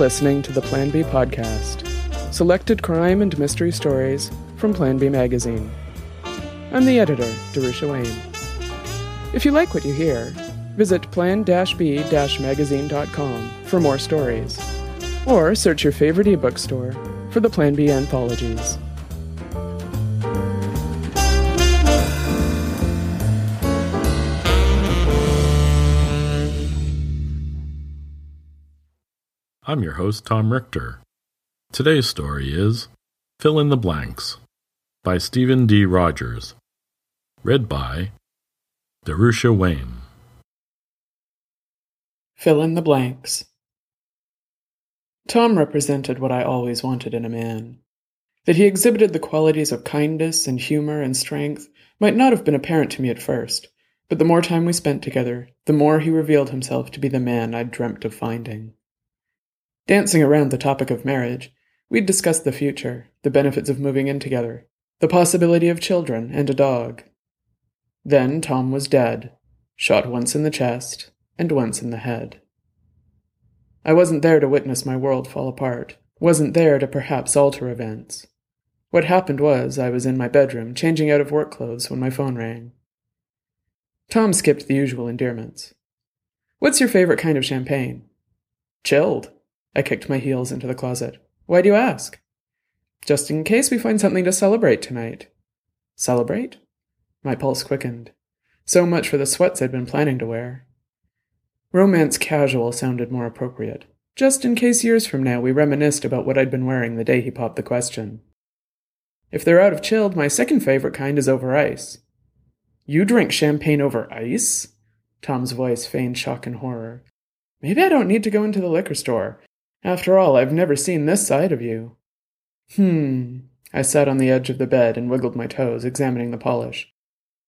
listening to the Plan B podcast, selected crime and mystery stories from Plan B magazine. I'm the editor, Darusha Wayne. If you like what you hear, visit plan-b-magazine.com for more stories, or search your favorite ebook store for the Plan B anthologies. I'm your host, Tom Richter. Today's story is Fill in the Blanks by Stephen D. Rogers. Read by Darusha Wayne. Fill in the blanks. Tom represented what I always wanted in a man. That he exhibited the qualities of kindness and humor and strength might not have been apparent to me at first, but the more time we spent together, the more he revealed himself to be the man I'd dreamt of finding. Dancing around the topic of marriage, we'd discussed the future, the benefits of moving in together, the possibility of children and a dog. Then Tom was dead, shot once in the chest and once in the head. I wasn't there to witness my world fall apart, wasn't there to perhaps alter events. What happened was I was in my bedroom, changing out of work clothes when my phone rang. Tom skipped the usual endearments. What's your favorite kind of champagne? Chilled, I kicked my heels into the closet. Why do you ask? Just in case we find something to celebrate tonight. Celebrate? My pulse quickened. So much for the sweats I'd been planning to wear. Romance casual sounded more appropriate, just in case years from now we reminisced about what I'd been wearing the day he popped the question. If they're out of chilled, my second favorite kind is over ice. You drink champagne over ice? Tom's voice feigned shock and horror. Maybe I don't need to go into the liquor store. After all, I've never seen this side of you. Hmm. I sat on the edge of the bed and wiggled my toes, examining the polish.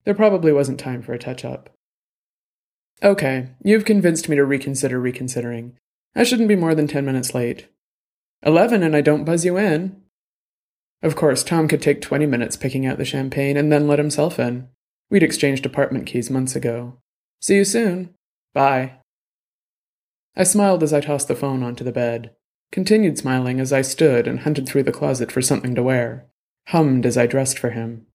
There probably wasn't time for a touch up. Okay, you've convinced me to reconsider reconsidering. I shouldn't be more than ten minutes late. Eleven, and I don't buzz you in. Of course, Tom could take twenty minutes picking out the champagne and then let himself in. We'd exchanged apartment keys months ago. See you soon. Bye. I smiled as I tossed the phone onto the bed, continued smiling as I stood and hunted through the closet for something to wear, hummed as I dressed for him.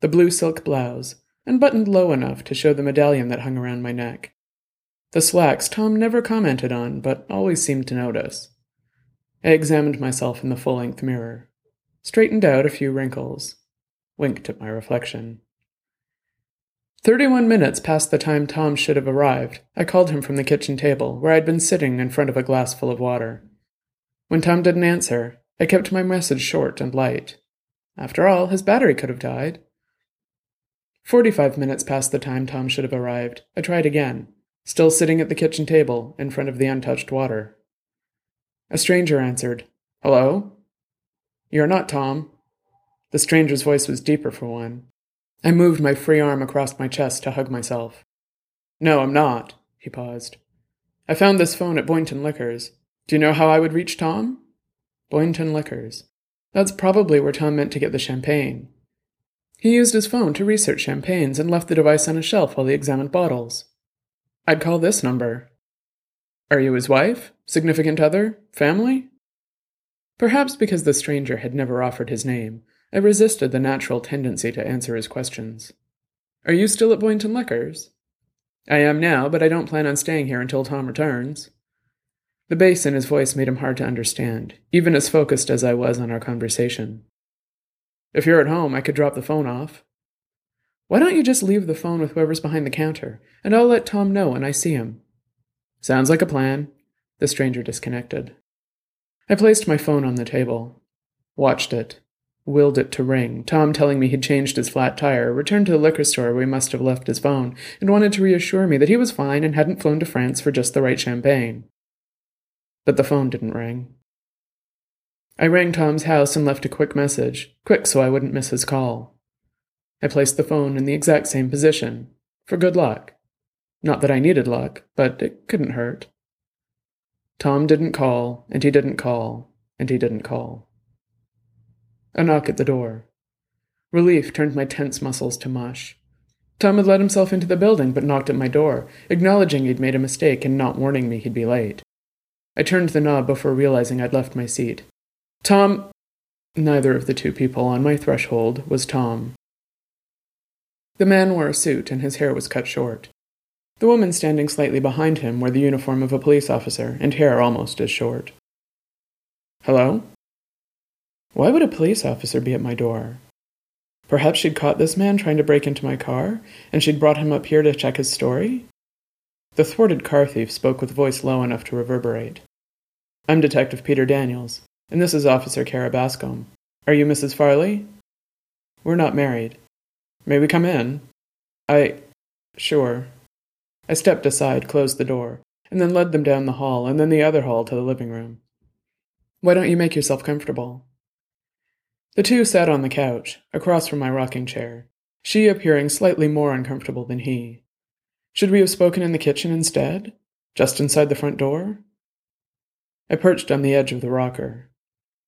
The blue silk blouse, and buttoned low enough to show the medallion that hung around my neck. The slacks Tom never commented on, but always seemed to notice. I examined myself in the full length mirror, straightened out a few wrinkles, winked at my reflection. Thirty-one minutes past the time Tom should have arrived, I called him from the kitchen table, where I'd been sitting in front of a glass full of water. When Tom didn't answer, I kept my message short and light. After all, his battery could have died. Forty-five minutes past the time Tom should have arrived, I tried again, still sitting at the kitchen table, in front of the untouched water. A stranger answered, Hello? You're not Tom. The stranger's voice was deeper for one. I moved my free arm across my chest to hug myself. No, I'm not, he paused. I found this phone at Boynton Liquors. Do you know how I would reach Tom? Boynton Liquors. That's probably where Tom meant to get the champagne. He used his phone to research champagnes and left the device on a shelf while he examined bottles. I'd call this number. Are you his wife? Significant other? Family? Perhaps because the stranger had never offered his name, I resisted the natural tendency to answer his questions. Are you still at Boynton Liquors? I am now, but I don't plan on staying here until Tom returns. The bass in his voice made him hard to understand, even as focused as I was on our conversation. If you're at home, I could drop the phone off. Why don't you just leave the phone with whoever's behind the counter, and I'll let Tom know when I see him? Sounds like a plan. The stranger disconnected. I placed my phone on the table, watched it, willed it to ring. Tom telling me he'd changed his flat tire, returned to the liquor store where he must have left his phone, and wanted to reassure me that he was fine and hadn't flown to France for just the right champagne. But the phone didn't ring. I rang Tom's house and left a quick message, quick so I wouldn't miss his call. I placed the phone in the exact same position, for good luck. Not that I needed luck, but it couldn't hurt. Tom didn't call, and he didn't call, and he didn't call. A knock at the door. Relief turned my tense muscles to mush. Tom had let himself into the building but knocked at my door, acknowledging he'd made a mistake and not warning me he'd be late. I turned the knob before realizing I'd left my seat. Tom! Neither of the two people on my threshold was Tom. The man wore a suit and his hair was cut short. The woman standing slightly behind him wore the uniform of a police officer and hair almost as short. Hello? Why would a police officer be at my door? Perhaps she'd caught this man trying to break into my car, and she'd brought him up here to check his story? The thwarted car thief spoke with voice low enough to reverberate. I'm Detective Peter Daniels, and this is Officer Kara Bascom. Are you Mrs. Farley? We're not married. May we come in? I. Sure. I stepped aside, closed the door, and then led them down the hall and then the other hall to the living room. Why don't you make yourself comfortable? The two sat on the couch, across from my rocking chair, she appearing slightly more uncomfortable than he. Should we have spoken in the kitchen instead? Just inside the front door? I perched on the edge of the rocker.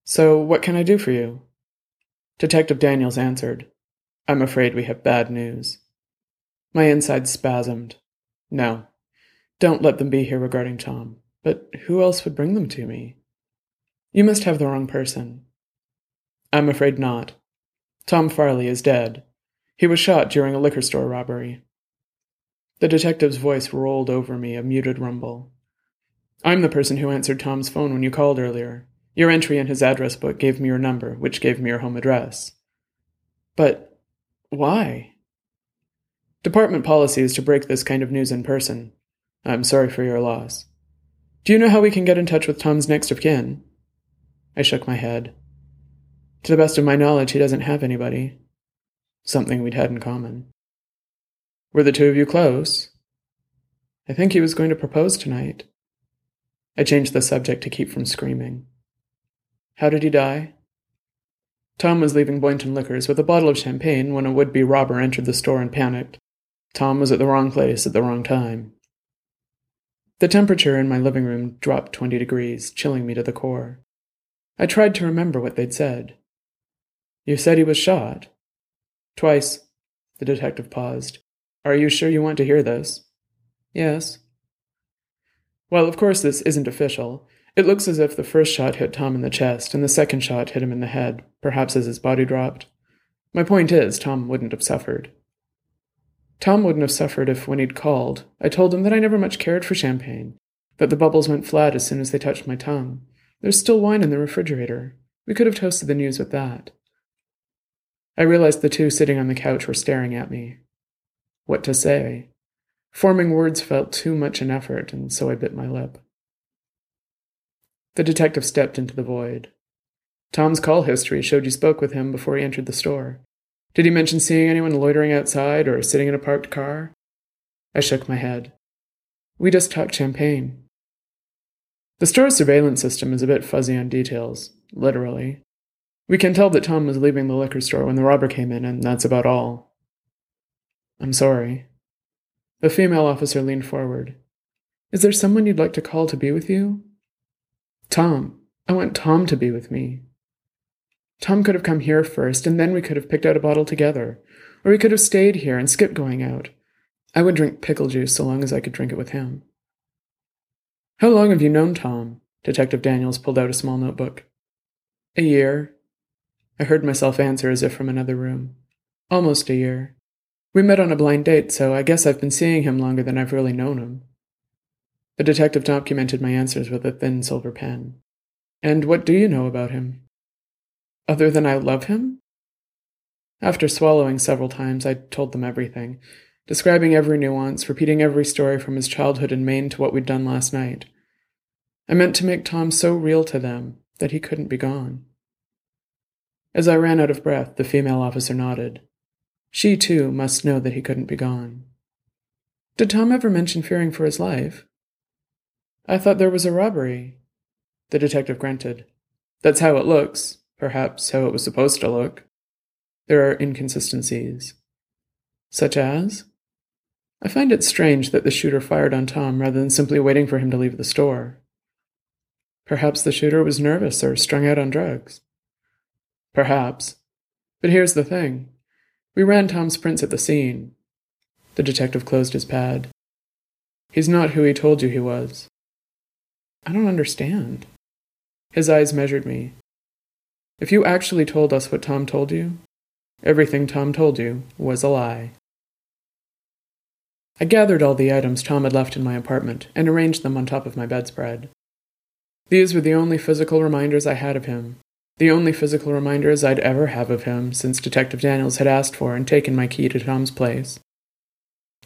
So, what can I do for you? Detective Daniels answered, I'm afraid we have bad news. My insides spasmed. No, don't let them be here regarding Tom. But who else would bring them to me? You must have the wrong person. I'm afraid not. Tom Farley is dead. He was shot during a liquor store robbery. The detective's voice rolled over me, a muted rumble. I'm the person who answered Tom's phone when you called earlier. Your entry in his address book gave me your number, which gave me your home address. But why? Department policy is to break this kind of news in person. I'm sorry for your loss. Do you know how we can get in touch with Tom's next of kin? I shook my head. To the best of my knowledge, he doesn't have anybody. Something we'd had in common. Were the two of you close? I think he was going to propose tonight. I changed the subject to keep from screaming. How did he die? Tom was leaving Boynton Liquors with a bottle of champagne when a would be robber entered the store and panicked. Tom was at the wrong place at the wrong time. The temperature in my living room dropped 20 degrees, chilling me to the core. I tried to remember what they'd said. You said he was shot? Twice. The detective paused. Are you sure you want to hear this? Yes. Well, of course, this isn't official. It looks as if the first shot hit Tom in the chest and the second shot hit him in the head, perhaps as his body dropped. My point is, Tom wouldn't have suffered. Tom wouldn't have suffered if, when he'd called, I told him that I never much cared for champagne, that the bubbles went flat as soon as they touched my tongue. There's still wine in the refrigerator. We could have toasted the news with that. I realized the two sitting on the couch were staring at me. What to say? Forming words felt too much an effort, and so I bit my lip. The detective stepped into the void. Tom's call history showed you spoke with him before he entered the store. Did he mention seeing anyone loitering outside or sitting in a parked car? I shook my head. We just talked champagne. The store's surveillance system is a bit fuzzy on details, literally. We can tell that Tom was leaving the liquor store when the robber came in, and that's about all. I'm sorry. The female officer leaned forward. Is there someone you'd like to call to be with you? Tom. I want Tom to be with me. Tom could have come here first, and then we could have picked out a bottle together. Or he could have stayed here and skipped going out. I would drink pickle juice so long as I could drink it with him. How long have you known Tom? Detective Daniels pulled out a small notebook. A year, I heard myself answer as if from another room. Almost a year. We met on a blind date, so I guess I've been seeing him longer than I've really known him. The detective documented my answers with a thin silver pen. And what do you know about him? Other than I love him? After swallowing several times, I told them everything, describing every nuance, repeating every story from his childhood in Maine to what we'd done last night. I meant to make Tom so real to them that he couldn't be gone. As I ran out of breath, the female officer nodded. She, too, must know that he couldn't be gone. Did Tom ever mention fearing for his life? I thought there was a robbery. The detective grunted. That's how it looks, perhaps how it was supposed to look. There are inconsistencies. Such as? I find it strange that the shooter fired on Tom rather than simply waiting for him to leave the store. Perhaps the shooter was nervous or strung out on drugs. Perhaps. But here's the thing. We ran Tom's prints at the scene. The detective closed his pad. He's not who he told you he was. I don't understand. His eyes measured me. If you actually told us what Tom told you, everything Tom told you was a lie. I gathered all the items Tom had left in my apartment and arranged them on top of my bedspread. These were the only physical reminders I had of him, the only physical reminders I'd ever have of him since Detective Daniels had asked for and taken my key to Tom's place.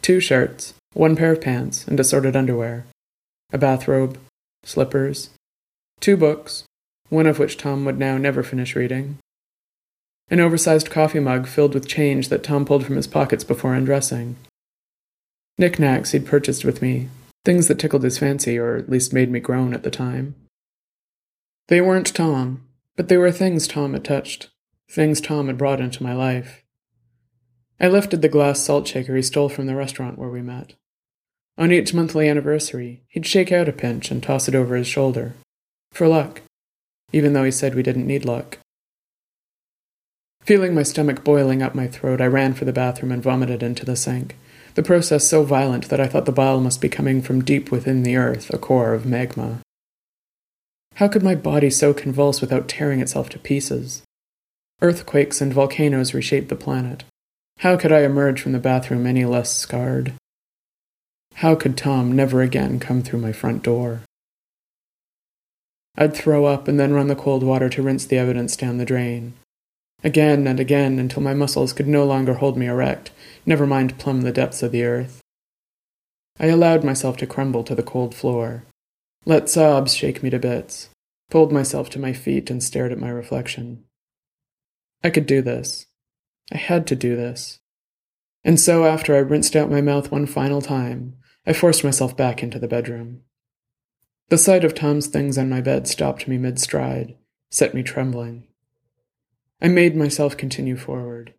Two shirts, one pair of pants, and assorted underwear, a bathrobe, slippers, two books, one of which Tom would now never finish reading, an oversized coffee mug filled with change that Tom pulled from his pockets before undressing, knickknacks he'd purchased with me, things that tickled his fancy or at least made me groan at the time. They weren't Tom, but they were things Tom had touched, things Tom had brought into my life. I lifted the glass salt shaker he stole from the restaurant where we met. On each monthly anniversary, he'd shake out a pinch and toss it over his shoulder. For luck, even though he said we didn't need luck. Feeling my stomach boiling up my throat, I ran for the bathroom and vomited into the sink, the process so violent that I thought the bile must be coming from deep within the earth, a core of magma. How could my body so convulse without tearing itself to pieces? Earthquakes and volcanoes reshape the planet. How could I emerge from the bathroom any less scarred? How could Tom never again come through my front door? I'd throw up and then run the cold water to rinse the evidence down the drain. Again and again until my muscles could no longer hold me erect, never mind plumb the depths of the earth. I allowed myself to crumble to the cold floor, let sobs shake me to bits, pulled myself to my feet and stared at my reflection. I could do this. I had to do this. And so, after I rinsed out my mouth one final time, I forced myself back into the bedroom. The sight of Tom's things on my bed stopped me mid stride, set me trembling. I made myself continue forward.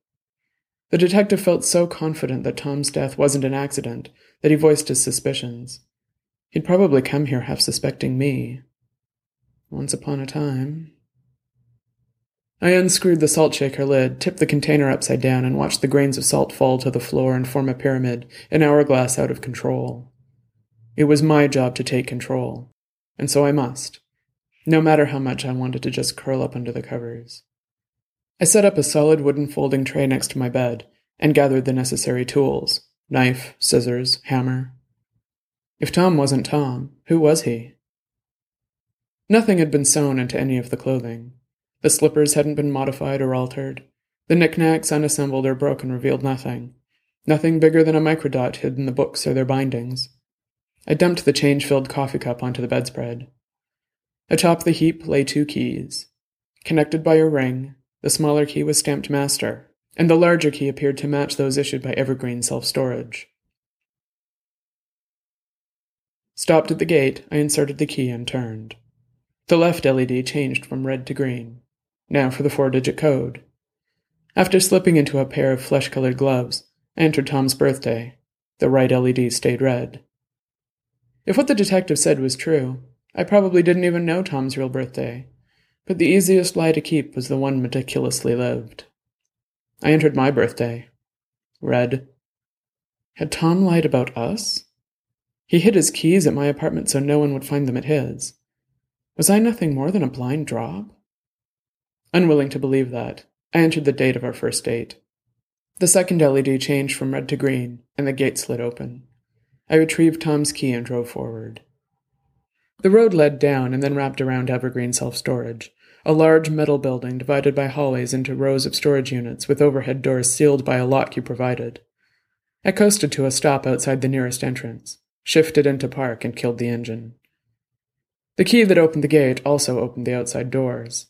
The detective felt so confident that Tom's death wasn't an accident that he voiced his suspicions. He'd probably come here half suspecting me. Once upon a time. I unscrewed the salt shaker lid, tipped the container upside down, and watched the grains of salt fall to the floor and form a pyramid, an hourglass out of control. It was my job to take control and so I must, no matter how much I wanted to just curl up under the covers. I set up a solid wooden folding tray next to my bed and gathered the necessary tools knife, scissors, hammer. If Tom wasn't Tom, who was he? Nothing had been sewn into any of the clothing. The slippers hadn't been modified or altered. The knickknacks unassembled or broken revealed nothing. Nothing bigger than a microdot hid in the books or their bindings. I dumped the change filled coffee cup onto the bedspread. Atop the heap lay two keys. Connected by a ring, the smaller key was stamped Master, and the larger key appeared to match those issued by Evergreen Self Storage. Stopped at the gate, I inserted the key and turned. The left LED changed from red to green. Now for the four digit code. After slipping into a pair of flesh colored gloves, I entered Tom's birthday. The right LED stayed red. If what the detective said was true, I probably didn't even know Tom's real birthday, but the easiest lie to keep was the one meticulously lived. I entered my birthday. Red. Had Tom lied about us? He hid his keys at my apartment so no one would find them at his. Was I nothing more than a blind drop? Unwilling to believe that, I entered the date of our first date. The second LED changed from red to green, and the gate slid open. I retrieved Tom's key and drove forward. The road led down and then wrapped around Evergreen Self Storage, a large metal building divided by hallways into rows of storage units with overhead doors sealed by a lock you provided. I coasted to a stop outside the nearest entrance, shifted into park, and killed the engine. The key that opened the gate also opened the outside doors.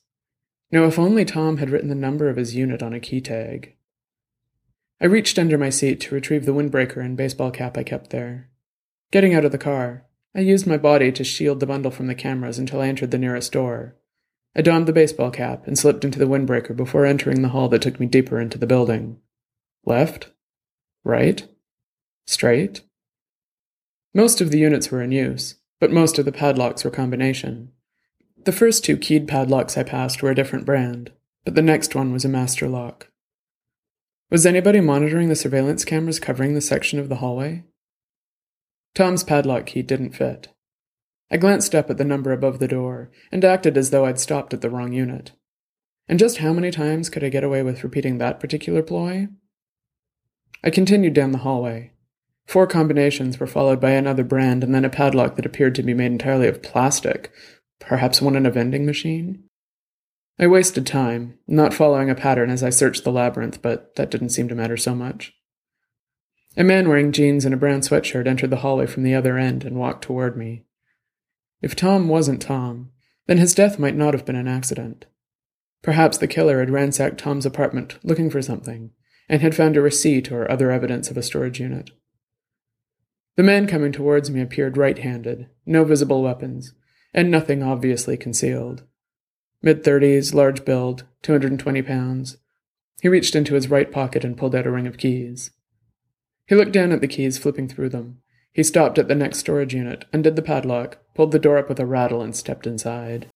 Now, if only Tom had written the number of his unit on a key tag. I reached under my seat to retrieve the windbreaker and baseball cap I kept there. Getting out of the car, I used my body to shield the bundle from the cameras until I entered the nearest door. I donned the baseball cap and slipped into the windbreaker before entering the hall that took me deeper into the building. Left? Right? Straight? Most of the units were in use, but most of the padlocks were combination. The first two keyed padlocks I passed were a different brand, but the next one was a master lock. Was anybody monitoring the surveillance cameras covering the section of the hallway? Tom's padlock key didn't fit. I glanced up at the number above the door and acted as though I'd stopped at the wrong unit. And just how many times could I get away with repeating that particular ploy? I continued down the hallway. Four combinations were followed by another brand and then a padlock that appeared to be made entirely of plastic, perhaps one in a vending machine. I wasted time, not following a pattern as I searched the labyrinth, but that didn't seem to matter so much. A man wearing jeans and a brown sweatshirt entered the hallway from the other end and walked toward me. If Tom wasn't Tom, then his death might not have been an accident. Perhaps the killer had ransacked Tom's apartment looking for something and had found a receipt or other evidence of a storage unit. The man coming towards me appeared right handed, no visible weapons, and nothing obviously concealed. Mid thirties, large build, 220 pounds. He reached into his right pocket and pulled out a ring of keys. He looked down at the keys, flipping through them. He stopped at the next storage unit, undid the padlock, pulled the door up with a rattle, and stepped inside.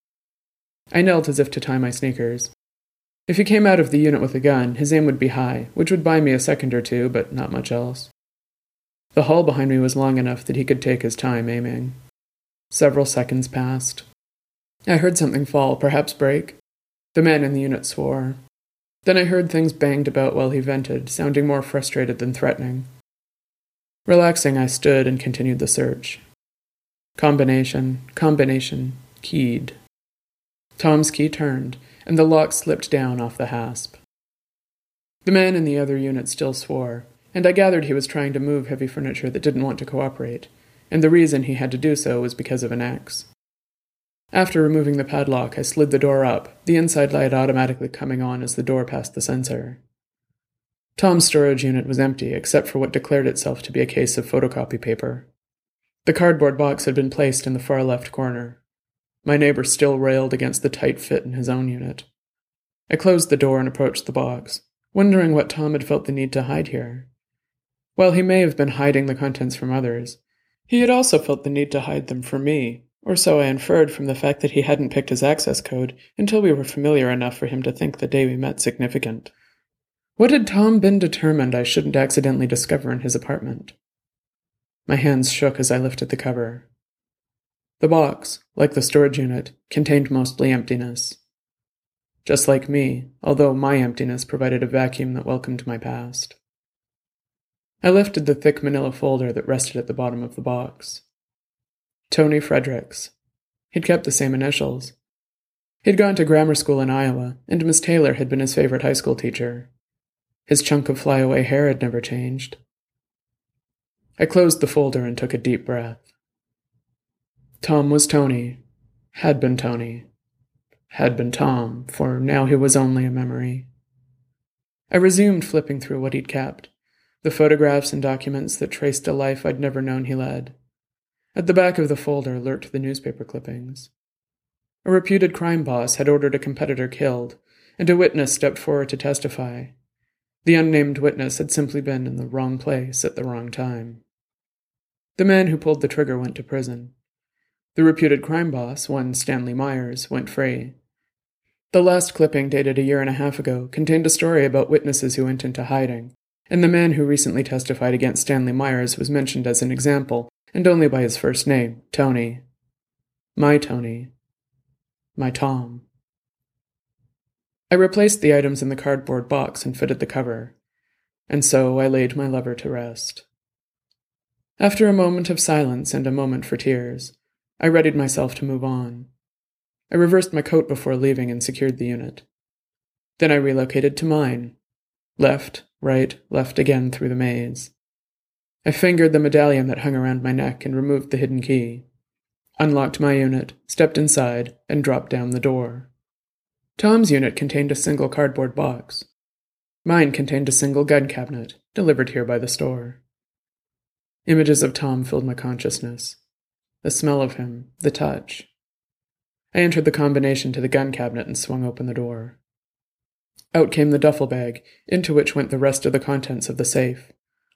I knelt as if to tie my sneakers. If he came out of the unit with a gun, his aim would be high, which would buy me a second or two, but not much else. The hall behind me was long enough that he could take his time aiming. Several seconds passed. I heard something fall, perhaps break. The man in the unit swore. Then I heard things banged about while he vented, sounding more frustrated than threatening. Relaxing, I stood and continued the search. Combination, combination, keyed. Tom's key turned, and the lock slipped down off the hasp. The man in the other unit still swore, and I gathered he was trying to move heavy furniture that didn't want to cooperate, and the reason he had to do so was because of an axe. After removing the padlock, I slid the door up, the inside light automatically coming on as the door passed the sensor. Tom's storage unit was empty, except for what declared itself to be a case of photocopy paper. The cardboard box had been placed in the far left corner. My neighbor still railed against the tight fit in his own unit. I closed the door and approached the box, wondering what Tom had felt the need to hide here. While he may have been hiding the contents from others, he had also felt the need to hide them from me, or so I inferred from the fact that he hadn't picked his access code until we were familiar enough for him to think the day we met significant. What had Tom been determined I shouldn't accidentally discover in his apartment? My hands shook as I lifted the cover. The box, like the storage unit, contained mostly emptiness. Just like me, although my emptiness provided a vacuum that welcomed my past. I lifted the thick manila folder that rested at the bottom of the box. Tony Fredericks. He'd kept the same initials. He'd gone to grammar school in Iowa, and Miss Taylor had been his favorite high school teacher. His chunk of flyaway hair had never changed. I closed the folder and took a deep breath. Tom was Tony, had been Tony, had been Tom, for now he was only a memory. I resumed flipping through what he'd kept, the photographs and documents that traced a life I'd never known he led. At the back of the folder lurked the newspaper clippings. A reputed crime boss had ordered a competitor killed, and a witness stepped forward to testify. The unnamed witness had simply been in the wrong place at the wrong time. The man who pulled the trigger went to prison. The reputed crime boss, one Stanley Myers, went free. The last clipping, dated a year and a half ago, contained a story about witnesses who went into hiding, and the man who recently testified against Stanley Myers was mentioned as an example and only by his first name, Tony. My Tony. My Tom. I replaced the items in the cardboard box and fitted the cover, and so I laid my lover to rest. After a moment of silence and a moment for tears, I readied myself to move on. I reversed my coat before leaving and secured the unit. Then I relocated to mine. Left, right, left again through the maze. I fingered the medallion that hung around my neck and removed the hidden key. Unlocked my unit, stepped inside, and dropped down the door. Tom's unit contained a single cardboard box. Mine contained a single gun cabinet, delivered here by the store. Images of Tom filled my consciousness. The smell of him, the touch. I entered the combination to the gun cabinet and swung open the door. Out came the duffel bag, into which went the rest of the contents of the safe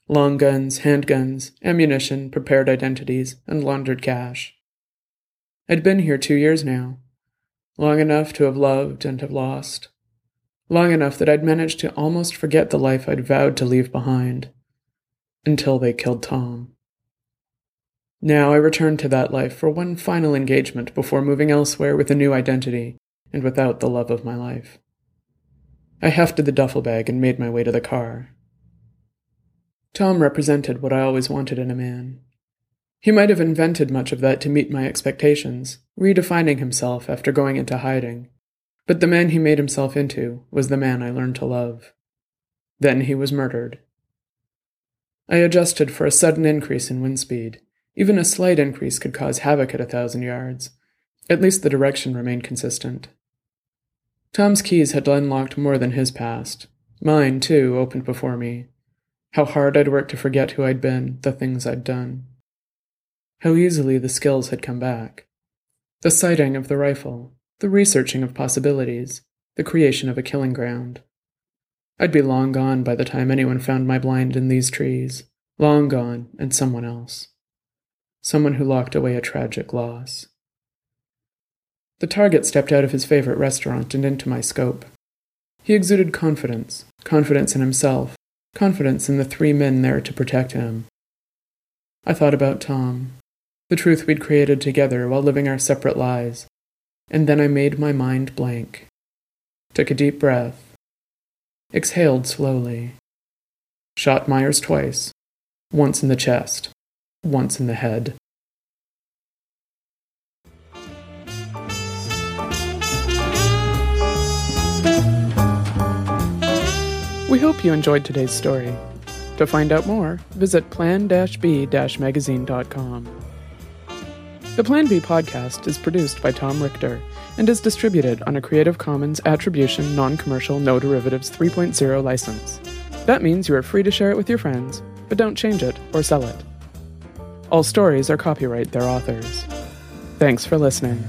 long guns, handguns, ammunition, prepared identities, and laundered cash. I'd been here two years now, long enough to have loved and have lost, long enough that I'd managed to almost forget the life I'd vowed to leave behind, until they killed Tom. Now I returned to that life for one final engagement before moving elsewhere with a new identity and without the love of my life. I hefted the duffel bag and made my way to the car. Tom represented what I always wanted in a man. He might have invented much of that to meet my expectations, redefining himself after going into hiding. But the man he made himself into was the man I learned to love. Then he was murdered. I adjusted for a sudden increase in wind speed. Even a slight increase could cause havoc at a thousand yards. At least the direction remained consistent. Tom's keys had unlocked more than his past. Mine, too, opened before me. How hard I'd worked to forget who I'd been, the things I'd done. How easily the skills had come back. The sighting of the rifle, the researching of possibilities, the creation of a killing ground. I'd be long gone by the time anyone found my blind in these trees, long gone and someone else. Someone who locked away a tragic loss. The target stepped out of his favorite restaurant and into my scope. He exuded confidence, confidence in himself, confidence in the three men there to protect him. I thought about Tom, the truth we'd created together while living our separate lives, and then I made my mind blank. Took a deep breath, exhaled slowly, shot Myers twice, once in the chest, once in the head. Hope you enjoyed today's story. To find out more, visit plan-b-magazine.com. The Plan B podcast is produced by Tom Richter and is distributed on a Creative Commons Attribution Non-Commercial No Derivatives 3.0 license. That means you are free to share it with your friends, but don't change it or sell it. All stories are copyright their authors. Thanks for listening.